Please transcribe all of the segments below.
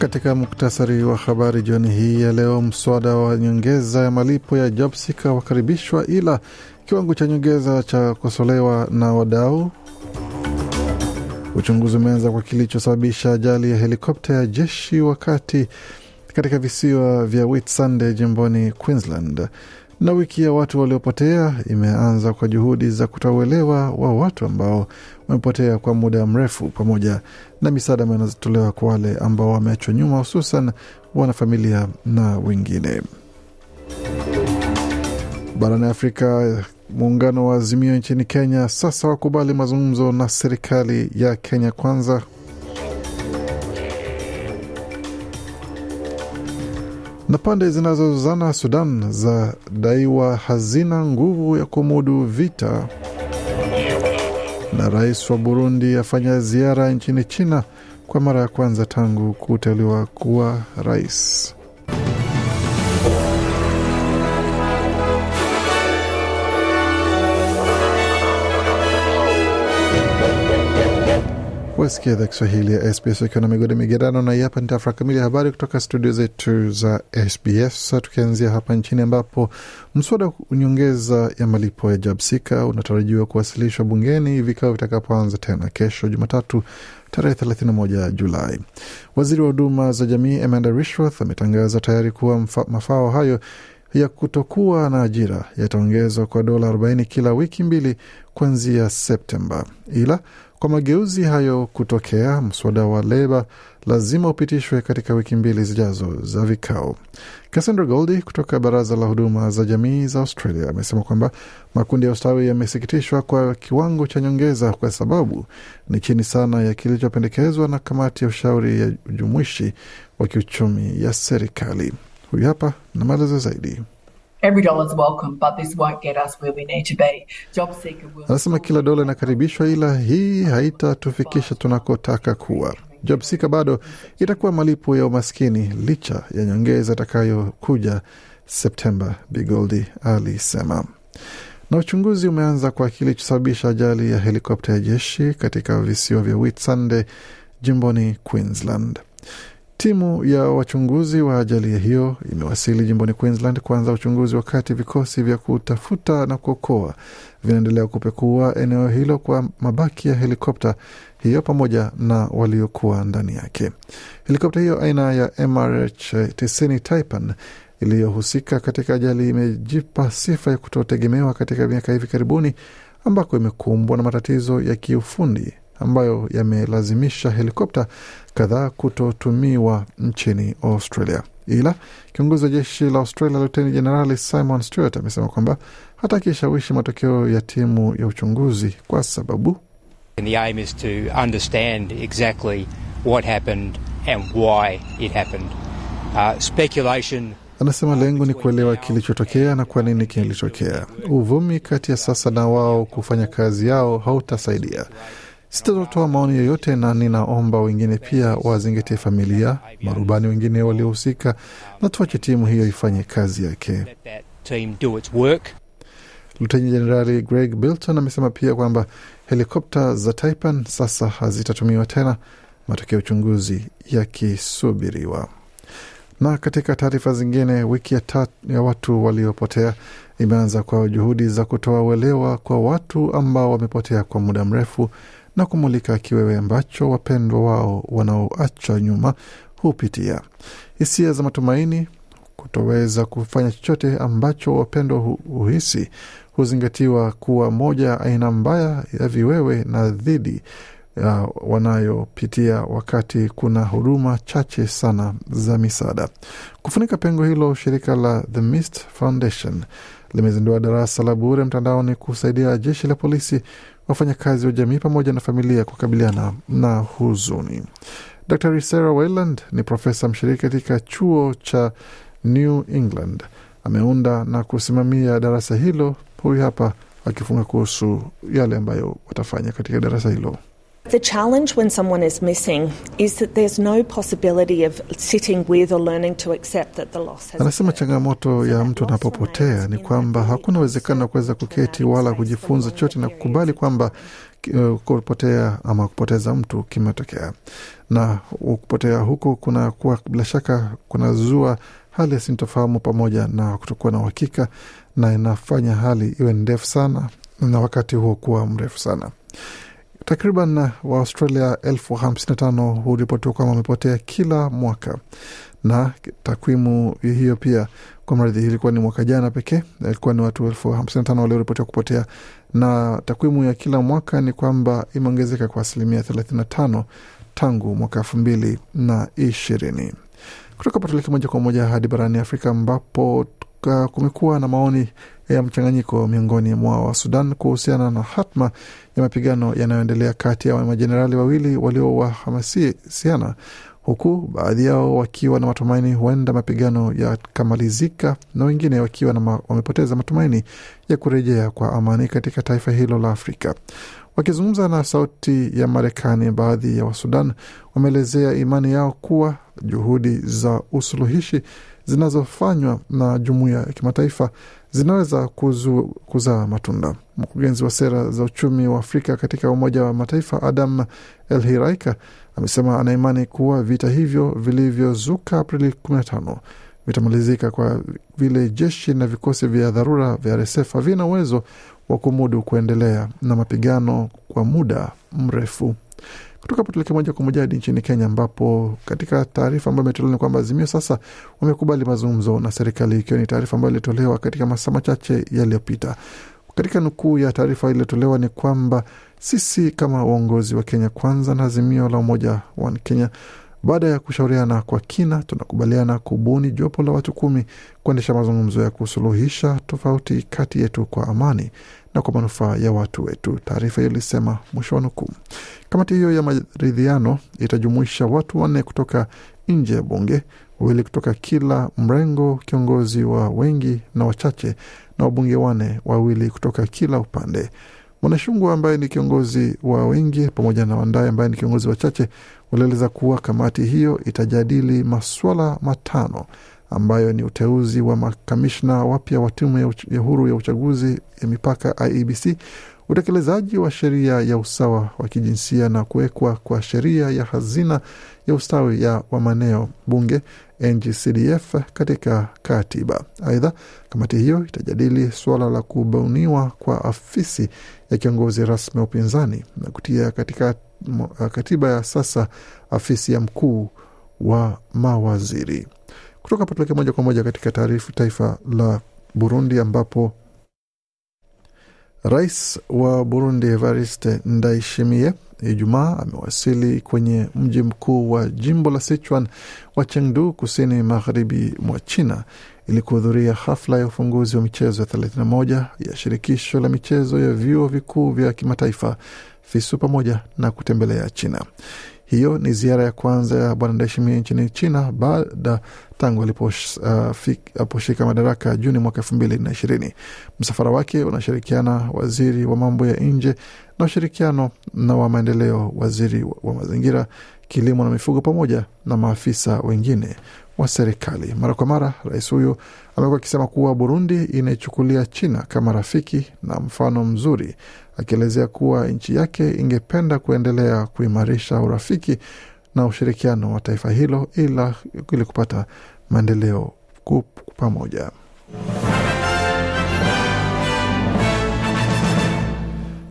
Katika muktasari wa habari jioni hii ya leo, mswada wa nyongeza ya malipo ya JobSeeker wakaribishwa, ila kiwango cha nyongeza cha kosolewa na wadau. Uchunguzi umeanza kwa kilichosababisha ajali ya helikopta ya jeshi wakati katika visiwa vya Whitsunday jimboni Queensland, na wiki ya watu waliopotea imeanza kwa juhudi za kutoa uelewa wa watu ambao wamepotea kwa muda mrefu pamoja na misaada ambayo inazotolewa kwa wale ambao wameachwa nyuma, hususan wanafamilia na wengine. Barani Afrika, muungano wa Azimio nchini Kenya sasa wakubali mazungumzo na serikali ya Kenya Kwanza. Na pande zinazozozana Sudan za daiwa hazina nguvu ya kumudu vita, na rais wa Burundi afanya ziara nchini China kwa mara ya kwanza tangu kuteuliwa kuwa rais. Wasikia idhaa Kiswahili ya SBS ukiwa na migode migerano, na hapa ni taarifa kamili ya habari kutoka studio zetu za SBS. Tukianzia hapa nchini ambapo mswada wa nyongeza ya malipo ya JabSika unatarajiwa kuwasilishwa bungeni vikao vitakapoanza tena kesho Jumatatu tarehe 31 Julai. Waziri wa huduma za jamii Amanda Rishworth ametangaza tayari kuwa mafao hayo ya kutokuwa na ajira yataongezwa kwa dola 40 kila wiki mbili kuanzia Septemba, ila kwa mageuzi hayo kutokea, mswada wa leba lazima upitishwe katika wiki mbili zijazo za vikao. Cassandra Goldie kutoka baraza la huduma za jamii za Australia amesema kwamba makundi ya ustawi yamesikitishwa kwa kiwango cha nyongeza kwa sababu ni chini sana ya kilichopendekezwa na kamati ya ushauri ya ujumuishi wa kiuchumi ya serikali. Huyu hapa na maelezo zaidi. Anasema kila dola inakaribishwa, ila hii haitatufikisha tunakotaka kuwa. Jobsika bado itakuwa malipo ya umaskini licha ya nyongeza itakayokuja Septemba, Bigoldi alisema. Na uchunguzi umeanza kwa kilichosababisha ajali ya helikopta ya jeshi katika visiwa vya Whitsunday jimboni Queensland. Timu ya wachunguzi wa ajali hiyo imewasili jimboni Queensland kuanza uchunguzi, wakati vikosi vya kutafuta na kuokoa vinaendelea kupekua eneo hilo kwa mabaki ya helikopta hiyo pamoja na waliokuwa ndani yake. Helikopta hiyo aina ya MRH 90 Taipan iliyohusika katika ajali imejipa sifa ya kutotegemewa katika miaka hivi karibuni, ambako imekumbwa na matatizo ya kiufundi ambayo yamelazimisha helikopta kadhaa kutotumiwa nchini Australia. Ila kiongozi wa jeshi la Australia Luteni Jenerali Simon Stewart amesema kwamba hatakishawishi matokeo ya timu ya uchunguzi kwa sababu the aim is to understand exactly what happened and why it happened. Uh, speculation Anasema lengo ni kuelewa kilichotokea na kwa nini kilitokea. Uvumi kati ya sasa na wao kufanya kazi yao hautasaidia. Sitatotoa maoni yoyote, na ninaomba wengine pia wazingatie familia, marubani wengine waliohusika, na tuache timu hiyo ifanye kazi yake. Luteni Jenerali Greg Bilton amesema pia kwamba helikopta za Taipan sasa hazitatumiwa tena, matokeo ya uchunguzi yakisubiriwa. Na katika taarifa zingine, wiki ya, ta, ya watu waliopotea imeanza kwa juhudi za kutoa uelewa kwa watu ambao wamepotea kwa muda mrefu na kumulika kiwewe ambacho wapendwa wao wanaoachwa nyuma hupitia. Hisia za matumaini, kutoweza kufanya chochote ambacho wapendwa huhisi huzingatiwa kuwa moja aina mbaya ya viwewe na dhidi ya wanayopitia wakati kuna huduma chache sana za misaada. Kufunika pengo hilo, shirika la The Mist Foundation limezindua darasa la bure mtandaoni kusaidia jeshi la polisi, wafanyakazi wa jamii pamoja na familia kukabiliana na huzuni. Dr Sarah Wayland ni profesa mshiriki katika chuo cha New England ameunda na kusimamia darasa hilo. Huyu hapa akifunga kuhusu yale ambayo watafanya katika darasa hilo. The challenge when someone is missing is that there's no possibility of sitting with or learning to accept that the loss has Anasema changamoto ya mtu anapopotea ni kwamba hakuna uwezekano wa kuweza kuketi wala kujifunza chochote na kukubali kwamba uh, kupotea ama kupoteza mtu kimetokea, na kupotea huku kuna kuwa bila shaka kunazua hali ya sintofahamu pamoja na kutokuwa na uhakika, na inafanya hali iwe ndefu sana na wakati huo kuwa mrefu sana. Takriban Waaustralia elfu hamsini na tano huripotiwa kwamba wamepotea kila mwaka, na takwimu hiyo pia kwa mradhi ilikuwa ni mwaka jana pekee, ilikuwa ni watu elfu hamsini na tano walioripotiwa kupotea, na takwimu ya kila mwaka ni kwamba imeongezeka kwa asilimia thelathini na tano tangu mwaka elfu mbili na ishirini. Kutoka patuliki moja kwa moja hadi barani Afrika ambapo kumekuwa na maoni ya mchanganyiko miongoni mwa wa Sudan kuhusiana na hatma ya mapigano yanayoendelea kati ya majenerali wawili waliowahamasiana, huku baadhi yao wakiwa na matumaini huenda mapigano yakamalizika na wengine wakiwa na ma, wamepoteza matumaini ya kurejea kwa amani katika taifa hilo la Afrika. Wakizungumza na Sauti ya Marekani, baadhi ya Wasudan wameelezea imani yao kuwa juhudi za usuluhishi zinazofanywa na jumuiya ya kimataifa zinaweza kuzu, kuzaa matunda. Mkurugenzi wa sera za uchumi wa Afrika katika Umoja wa Mataifa Adam El Hiraika amesema anaimani kuwa vita hivyo vilivyozuka Aprili 15 vitamalizika kwa vile jeshi na vikosi vya dharura vya RSF havina uwezo wa kumudu kuendelea na mapigano kwa muda mrefu. Kutoka hapo tuelekee moja kwa moja hadi nchini Kenya, ambapo katika taarifa ambayo imetolewa ni kwamba Azimio sasa wamekubali mazungumzo na serikali, ikiwa ni taarifa ambayo ilitolewa katika masaa machache yaliyopita. Katika nukuu ya taarifa iliyotolewa ni kwamba sisi kama uongozi wa Kenya Kwanza na Azimio la Umoja wa Kenya baada ya kushauriana kwa kina, tunakubaliana kubuni jopo la watu kumi kuendesha mazungumzo ya kusuluhisha tofauti kati yetu kwa amani na kwa manufaa ya watu wetu, taarifa hiyo ilisema, mwisho wa nukuu. Kamati hiyo ya maridhiano itajumuisha watu wanne kutoka nje ya bunge, wawili kutoka kila mrengo, kiongozi wa wengi na wachache, na wabunge wanne, wawili kutoka kila upande. Mwanashungu ambaye ni kiongozi wa wengi pamoja na Wandae ambaye ni kiongozi wachache walieleza kuwa kamati hiyo itajadili maswala matano ambayo ni uteuzi wa makamishna wapya wa tume ya huru ya uchaguzi ya mipaka IEBC, utekelezaji wa sheria ya usawa wa kijinsia na kuwekwa kwa sheria ya hazina ya ustawi ya wamaneo bunge NGCDF katika katiba. Aidha, kamati hiyo itajadili suala la kubuniwa kwa afisi ya kiongozi rasmi wa upinzani na kutia katika katiba ya sasa afisi ya mkuu wa mawaziri. Kutoka hapa tuelekee moja kwa moja katika taarifa taifa la Burundi ambapo Rais wa Burundi Evariste Ndayishimiye Ijumaa amewasili kwenye mji mkuu wa jimbo la Sichuan wa Chengdu kusini magharibi mwa China ili kuhudhuria hafla ya ufunguzi wa michezo ya 31 ya shirikisho la michezo ya vyuo vikuu vya kimataifa FISU pamoja na kutembelea China. Hiyo ni ziara ya kwanza ya bwana Ndayishimiye nchini China baada tangu aliposhika uh, madaraka Juni mwaka elfu mbili na ishirini. Msafara wake unashirikiana waziri wa mambo ya nje na ushirikiano na wa maendeleo, waziri wa mazingira, kilimo na mifugo, pamoja na maafisa wengine wa serikali. Mara kwa mara rais huyo amekuwa akisema kuwa Burundi inaichukulia China kama rafiki na mfano mzuri, akielezea kuwa nchi yake ingependa kuendelea kuimarisha urafiki na ushirikiano wa taifa hilo ili kupata maendeleo pamoja.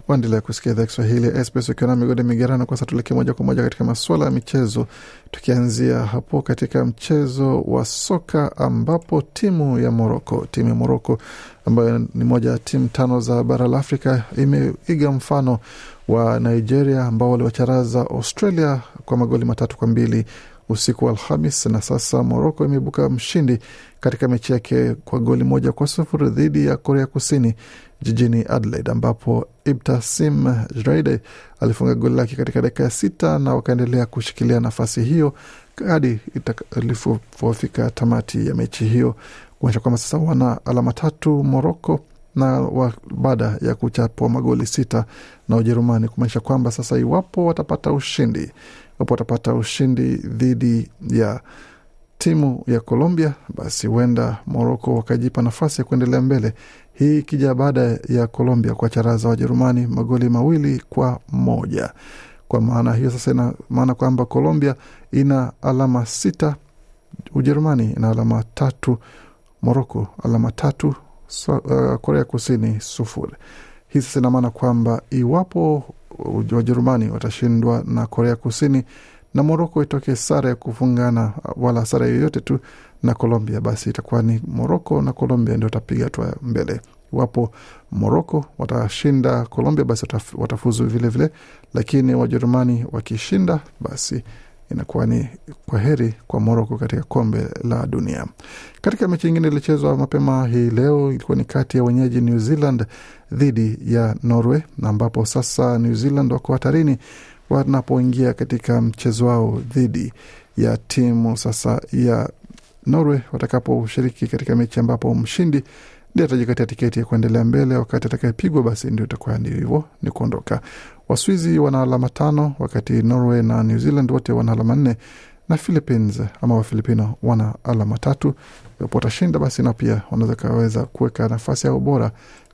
Waendelea kusikia idhaa Kiswahili ya SBS ukiwa na migode migerano. Kwa sasa tuelekee moja kwa moja katika masuala ya michezo, tukianzia hapo katika mchezo wa soka ambapo timu ya Moroko, timu ya Moroko ambayo ni moja ya timu tano za bara la Afrika imeiga mfano wa Nigeria ambao waliwacharaza Australia kwa magoli matatu kwa mbili usiku wa Alhamis, na sasa Moroko imeibuka mshindi katika mechi yake kwa goli moja kwa sufuri dhidi ya Korea Kusini jijini Adelaide, ambapo Ibtasim Jraide alifunga goli lake katika dakika ya sita na wakaendelea kushikilia nafasi hiyo hadi ilipofika tamati ya mechi hiyo kuonyesha kwamba sasa wana alama tatu Moroko na baada ya kuchapwa magoli sita na Ujerumani, kumaanisha kwamba sasa iwapo watapata ushindi, iwapo watapata ushindi dhidi ya timu ya Colombia, basi huenda Moroko wakajipa nafasi ya kuendelea mbele. Hii ikija baada ya Colombia kuwacharaza Wajerumani magoli mawili kwa moja. Kwa maana hiyo sasa, ina maana kwamba Colombia ina alama sita, Ujerumani ina alama tatu, Moroko alama tatu, so, uh, Korea Kusini sufuri. Hii sasa ina maana kwamba iwapo Wajerumani watashindwa na Korea Kusini na Moroko itoke sare ya kufungana wala sare yoyote tu na Colombia, basi itakuwa ni Moroko na Colombia ndio watapiga hatua mbele. Iwapo Moroko watashinda Colombia, basi watafuzu vilevile vile. Lakini Wajerumani wakishinda, basi inakuwa ni kwa heri kwa Moroko katika kombe la dunia. Katika mechi nyingine ilichezwa mapema hii leo, ilikuwa ni kati ya wenyeji New Zealand dhidi ya Norway, ambapo sasa New Zealand wako hatarini wanapoingia katika mchezo wao dhidi ya timu sasa ya Norway watakaposhiriki katika mechi ambapo mshindi ndiye atajikatia tiketi ya kuendelea mbele, wakati atakayepigwa basi ndio itakuwa ndio hivyo ni kuondoka. Waswizi wana alama tano, wakati Norway na New Zealand wote wana alama nne na Philippines ama Wafilipino wana alama tatu. Iwapo watashinda basi na pia wanaweza kaweza kuweka nafasi yao bora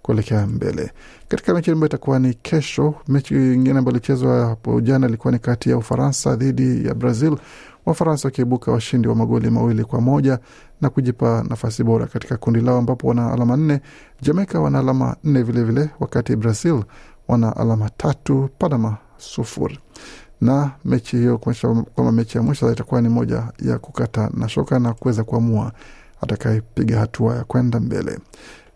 kuelekea mbele. Katika mechi ambayo itakuwa ni kesho, mechi ingine ambayo ilichezwa hapo jana ilikuwa ni kati ya Ufaransa dhidi ya Brazil, Wafaransa wakiibuka washindi wa magoli mawili kwa moja na kujipa nafasi bora katika kundi lao ambapo wana alama nne. Jamaica wana alama nne vilevile vile, wakati Brazil wana alama tatu, Panama sufuri. Na mechi hiyo kwamba mechi ya mwisho itakuwa ni moja ya kukata na shoka na kuweza kuamua atakayepiga hatua ya kwenda mbele.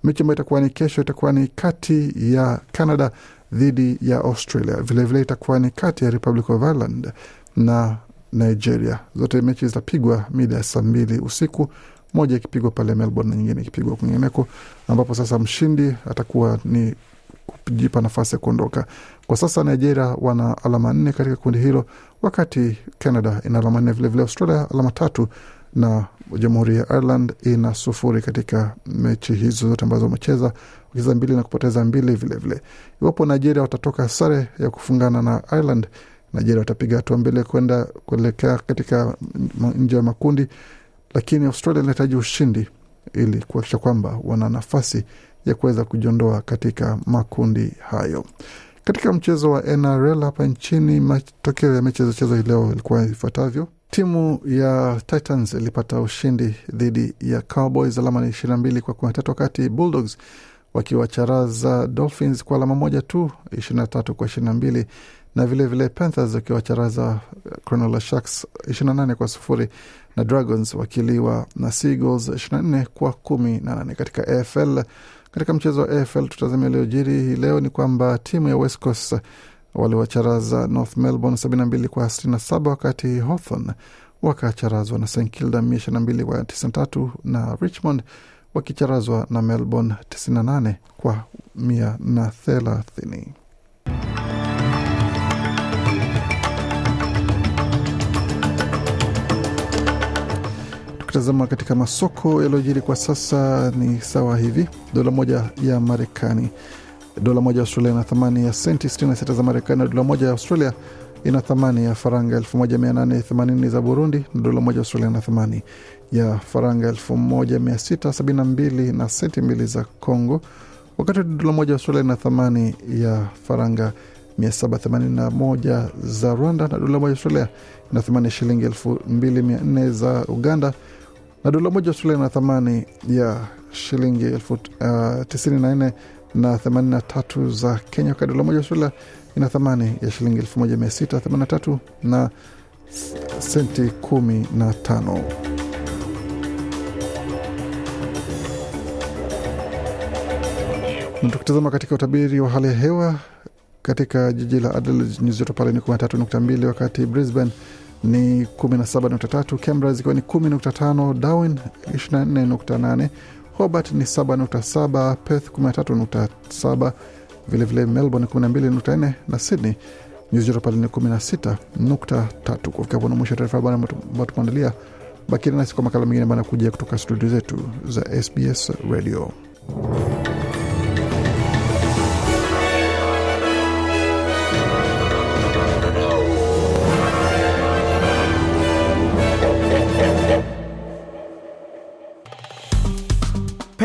Mechi ambayo itakuwa ni kesho itakuwa ni kati ya Canada dhidi ya Australia. Vilevile vile itakuwa ni kati ya Republic of Ireland na Nigeria. Zote mechi zitapigwa mida ya saa mbili usiku, moja ikipigwa pale Melbourne na nyingine ikipigwa kwingineko, ambapo sasa mshindi atakuwa ni kujipa nafasi ya kuondoka. Kwa sasa Nigeria wana alama nne katika kundi hilo, wakati Canada ina alama nne, vilevile Australia alama tatu na Jamhuri ya Ireland ina sufuri katika mechi hizo zote ambazo wamecheza, wakicheza mbili na kupoteza mbili vilevile. Iwapo Nigeria watatoka sare ya kufungana na Ireland, Nigeria watapiga hatua mbele kwenda kuelekea katika nje ya makundi, lakini Australia inahitaji ushindi ili kuhakikisha kwamba wana nafasi ya kuweza kujiondoa katika makundi hayo. Katika mchezo wa NRL hapa nchini, matokeo ya mechi zilizochezwa hii leo ilikuwa ifuatavyo. Timu ya Titans ilipata ushindi dhidi ya Cowboys alama ni ishirini na mbili kwa kumi na tatu wakati Bulldogs wakiwacharaza Dolphins kwa alama moja tu ishirini na tatu kwa ishirini na mbili na vilevile vile Panthers wakiwacharaza Cronulla Sharks ishirini na nane kwa sufuri na Dragons wakiliwa na Seagulls ishirini na nne kwa kumi na nane katika AFL. Katika mchezo wa AFL tutazamia iliyojiri hii leo ni kwamba timu ya West Coast waliwacharaza North Melbourne 72 kwa 67 wakati Hawthorn wakacharazwa na St Kilda 122 kwa 93 na Richmond wakicharazwa na Melbourne 98 kwa 130. Tukitazama katika masoko yaliyojiri kwa sasa ni sawa hivi: dola moja ya Marekani dola moja ya Australia ina thamani ya senti 66 za Marekani, na dola moja ya Australia ina thamani ya faranga 1880 za Burundi, na dola moja ya Australia ina thamani ya faranga 1672 na senti mbili za Congo, wakati dola moja ya Australia ina thamani ya faranga 781 za Rwanda, na dola moja ya Australia ina thamani ya shilingi 2400 za Uganda, na dola moja ya Australia ina thamani ya shilingi elfu uh, tisini na 83 za Kenya, wakati dola moja Australia ina thamani ya shilingi 1683 na senti 15. Na tukitazama katika utabiri wa hali ya hewa katika jiji la Adelaide nyuzi joto pale ni 13.2, wakati Brisbane ni 17.3, Canberra zikiwa ni 10.5, Darwin 24.8 Hobart ni 7.7, Perth 13.7, vilevile Melbourne 12.4 na Sydney nyuzi joto pale ni 16.3. Kufika hapo na mwisho taarifa habari ambayo tumeandalia. Bakia nasi kwa makala mengine ambayo anakuja kutoka studio zetu za SBS Radio.